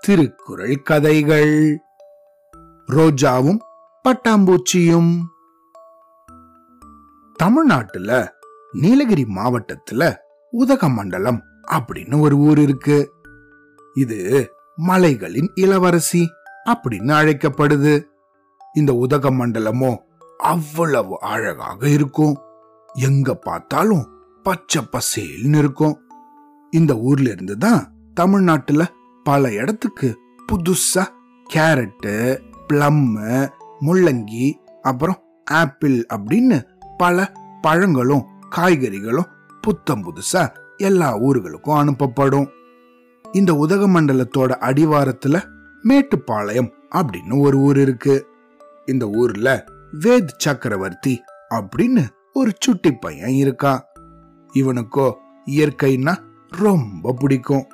திருக்குறள் கதைகள். ரோஜாவும் பட்டாம்பூச்சியும். தமிழ்நாட்டுல நீலகிரி மாவட்டத்துல உதகமண்டலம் அப்படின்னு ஒரு ஊர் இருக்கு. இது மலைகளின் இளவரசி அப்படின்னு அழைக்கப்படுது. இந்த உதகமண்டலமோ அவ்வளவு அழகாக இருக்கும். எங்க பார்த்தாலும் பச்சை பசேல்னு இருக்கும். இந்த ஊர்ல இருந்து தான் தமிழ்நாட்டுல பல இடத்துக்கு புதுசா கேரட்டு பிளம்மு முள்ளங்கி அப்புறம் ஆப்பிள் அப்படின்னு பல பழங்களும் காய்கறிகளும் புத்தம் புதுசா எல்லா ஊர்களுக்கும் அனுப்பப்படும். இந்த உதகமண்டலத்தோட அடிவாரத்துல மேட்டுப்பாளையம் அப்படின்னு ஒரு ஊர் இருக்கு. இந்த ஊர்ல வேத் சக்கரவர்த்தி அப்படின்னு ஒரு சுட்டி பையன் இருக்கான். இவனுக்கோ இயற்கைன்னா ரொம்ப பிடிக்கும்.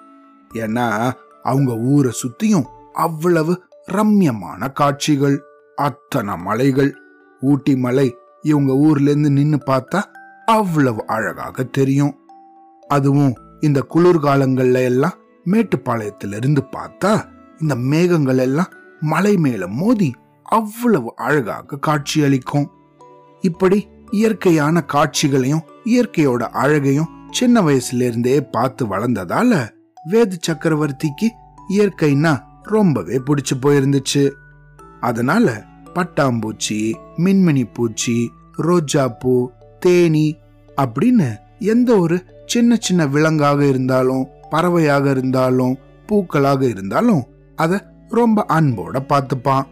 ஏன்னா அவங்க ஊரை சுத்தியும் அவ்வளவு ரம்யமான காட்சிகள் அத்தனை மலைகள். ஊட்டி மலை இவங்க ஊர்ல இருந்து நின்னு பார்த்தா அவ்வளவு அழகாக தெரியும். அதுவும் இந்த குளிர்காலங்கள்ல எல்லாம் மேட்டுப்பாளையத்துல இருந்து பார்த்தா இந்த மேகங்கள் எல்லாம் மலை மேல மோதி அவ்வளவு அழகாக காட்சியளிக்கும். இப்படி இயற்கையான காட்சிகளையும் இயற்கையோட அழகையும் சின்ன வயசுல இருந்தே பார்த்து வளர்ந்ததால வேது சக்கரவர்த்திக்கு இயற்கைன்னா ரொம்பவே பிடிச்சு போயிருந்துச்சு. அதனால பட்டாம்பூச்சி மின்மினி பூச்சி ரோஜா பூ தேனி அப்படின்னு எந்த ஒரு சின்ன சின்ன விலங்காக இருந்தாலும் பறவையாக இருந்தாலும் பூக்களாக இருந்தாலும் அத ரொம்ப அன்போட பார்த்துப்பான்.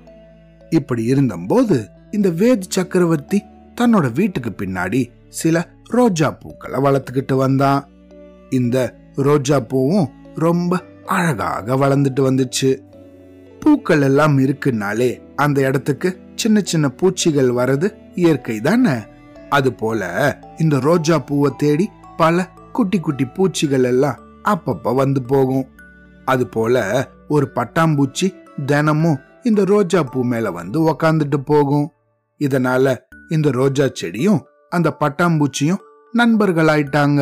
இப்படி இருந்தபோது இந்த வேத் சக்கரவர்த்தி தன்னோட வீட்டுக்கு பின்னாடி சில ரோஜா பூக்களை வளர்த்துக்கிட்டு வந்தான். இந்த ரோஜா பூவும் ரொம்ப அழகாக வளர்ந்துட்டு வந்துச்சு. பூக்கள் எல்லாம் இருக்குனாலே அந்த இடத்துக்கு சின்ன சின்ன பூச்சிகள் வர்றது இயற்கை தானே அது போல இந்த ரோஜா பூவை தேடி பல குட்டி குட்டி பூச்சிகள் எல்லாம் அப்பப்ப வந்து போகும். அது போல ஒரு பட்டாம்பூச்சி தினமும் இந்த ரோஜா பூ மேல வந்து உக்காந்துட்டு போகும். இதனால இந்த ரோஜா செடியும் அந்த பட்டாம்பூச்சியும் நண்பர்களாயிட்டாங்க.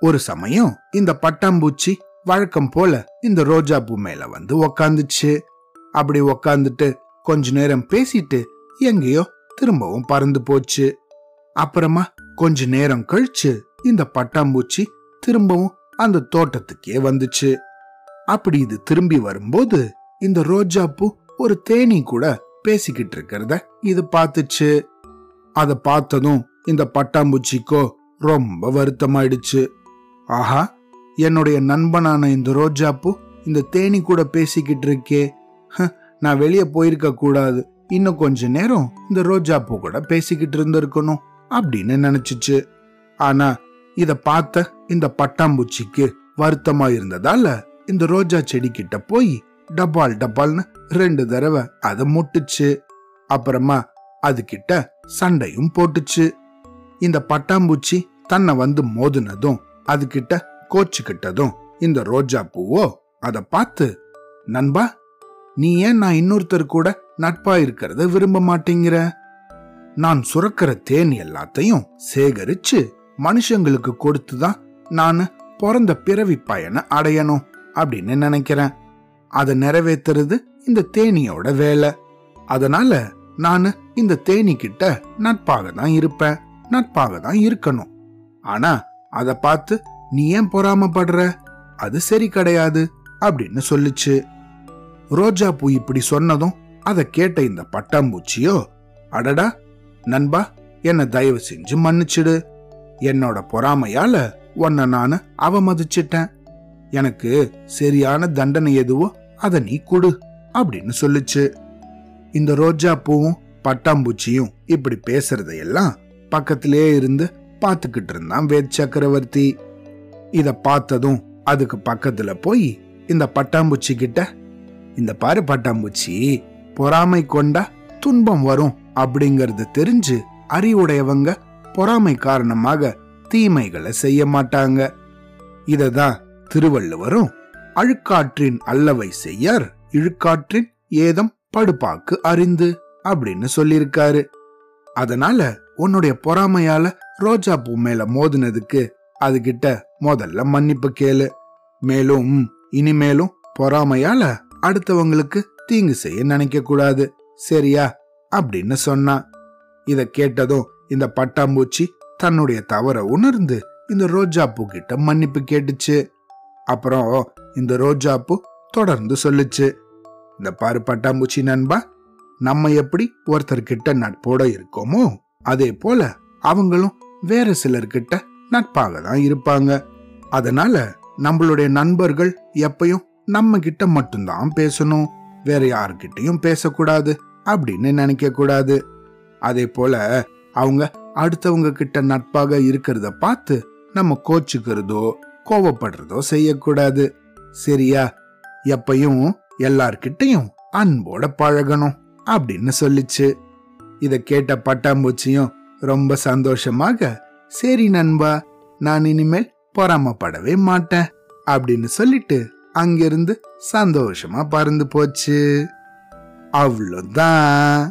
ஒரு சமயம் இந்த பட்டாம்பூச்சி வழக்கம் போல இந்த ரோஜா பூ மேல வந்து உக்காந்துச்சு. அப்படி உக்காந்துட்டு கொஞ்ச நேரம் பேசிட்டு எங்கேயோ திரும்பவும் பறந்து போச்சு. அப்புறமா கொஞ்ச நேரம் கழிச்சு இந்த பட்டாம்பூச்சி திரும்பவும் அந்த தோட்டத்துக்கே வந்துச்சு. அப்படி இது திரும்பி வரும்போது இந்த ரோஜா பூ ஒரு தேனி கூட பேசிக்கிட்டு இருக்கிறத இது பார்த்துச்சு. அதை பார்த்ததும் இந்த பட்டாம்பூச்சிக்கோ ரொம்ப வருத்தமாயிடுச்சு. ஆஹா என்னுடைய நண்பனான இந்த ரோஜாப்பூ இந்த தேனி கூட பேசிக்கிட்டு இருக்கே. ஹ, நான் வெளியே போயிருக்க கூடாது. இன்னும் கொஞ்ச நேரம் இந்த ரோஜாப்பூ கூட பேசிக்கிட்டு இருந்திருக்கணும் அப்படின்னு நினைச்சிச்சு. ஆனா இத பார்த்த இந்த பட்டாம்பூச்சிக்கு வருத்தமா இருந்ததால இந்த ரோஜா செடி கிட்ட போய் டபால் டபால்னு ரெண்டு தடவை அதை முட்டுச்சு. அப்புறமா அது கிட்ட சண்டையும் போட்டுச்சு. இந்த பட்டாம்பூச்சி தன்னை வந்து மோதுனதும் அதுகிட்ட கோச்சுக்கிட்டதும் இந்த ரோஜா பூவோ அதை பார்த்து நண்பா நீ ஏன் நான் இன்னொருத்தர் கூட நட்பா இருக்கிறத விரும்ப மாட்டேங்கிற? நான் சுரக்கிற தேன் எல்லாத்தையும் சேகரிச்சு மனுஷங்களுக்கு கொடுத்துதான் நான் பிறந்த பிறவி பயனை அடையணும் அப்படின்னு நினைக்கிறேன். அதை நிறைவேத்துறது இந்த தேனியோட வேலை. அதனால நான் இந்த தேனி கிட்ட நட்பாக தான் இருப்பேன். நட்பாக தான் இருக்கணும். ஆனா அத பார்த்து நீ ஏன் பொறாமப்படுற? அது சரி கிடையாது அப்படின்னு சொல்லுச்சு. ரோஜா பூ இப்படி சொன்னதும் அதை கேட்ட இந்த பட்டாம்பூச்சியோ அடடா நண்பா என்னை தயவு செஞ்சு மன்னிச்சிடு. என்னோட பொறாமையால உன்னை நான் அவமதிச்சிட்டேன். எனக்கு சரியான தண்டனை எதுவோ அதை நீ கொடு அப்படின்னு சொல்லுச்சு. இந்த ரோஜா பூவும் பட்டாம்பூச்சியும் இப்படி பேசுறதையெல்லாம் பக்கத்திலே இருந்து பார்த்துக்கிட்டு இருந்தான் வேத் சக்கரவர்த்தி. இத பார்த்ததும் அதுக்கு பக்கத்துல போய் இந்த பட்டாம்பூச்சி கிட்ட இந்த பாரு பட்டாம்பூச்சி பொறாமை கொண்டா துன்பம் வரும் அப்படிங்கறது தெரிஞ்சு அறிவுடையவங்க பொறாமை காரணமாக தீமைகளை செய்ய மாட்டாங்க. இததான் திருவள்ளுவரும் அழுக்காற்றின் அல்லவை செய்யார் இழுக்காற்றின் ஏதம் படுப்பாக்கு அறிந்து அப்படின்னு சொல்லியிருக்காரு. அதனால உன்னுடைய பொறாமையால ரோஜா பூ மேல மோதினதுக்கு அதுகிட்ட முதல்ல மன்னிப்பு கேளு. மேலும் இனிமேலும் பொறாமையால அடுத்தவங்களுக்கு தீங்கு செய்ய நினைக்க கூடாது. சரியா? அப்படின்னு சொன்னான் இத கேட்டதும் இந்த பட்டாம்பூச்சி தன்னுடைய தவற உணர்ந்து இந்த ரோஜாப்பூ கிட்ட மன்னிப்பு கேட்டுச்சு. அப்புறம் இந்த ரோஜாப்பூ தொடர்ந்து சொல்லுச்சு. இந்த பாரு பட்டாம்பூச்சி நண்பா நம்ம எப்படி ஒருத்தர்கிட்ட நட்போட இருக்கோமோ அதே போல அவங்களும் வேற சிலர்கிட்ட நட்பாக தான் இருப்பாங்க. அதனால நம்மளுடைய நண்பர்கள் எப்பயும் நம்ம கிட்ட மட்டும்தான் பேசணும் வேற யாருக்கிட்டையும் பேசக்கூடாது அப்படின்னு நினைக்க கூடாது அதே போல அவங்க அடுத்தவங்க கிட்ட நட்பாக இருக்கிறத பார்த்து நம்ம கோச்சுக்கிறதோ கோவப்படுறதோ செய்யக்கூடாது. சரியா? எப்பையும் எல்லார்கிட்டையும் அன்போட பழகணும் அப்படின்னு சொல்லிச்சு. இத கேட்ட பட்டாம்பூச்சியும் ரொம்ப சந்தோஷமாக சரி நண்பா நான் இனிமேல் பொறாமப்படவே மாட்டேன் அப்படின்னு சொல்லிட்டு அங்கிருந்து சந்தோஷமா பறந்து போச்சு. அவ்வளோதான்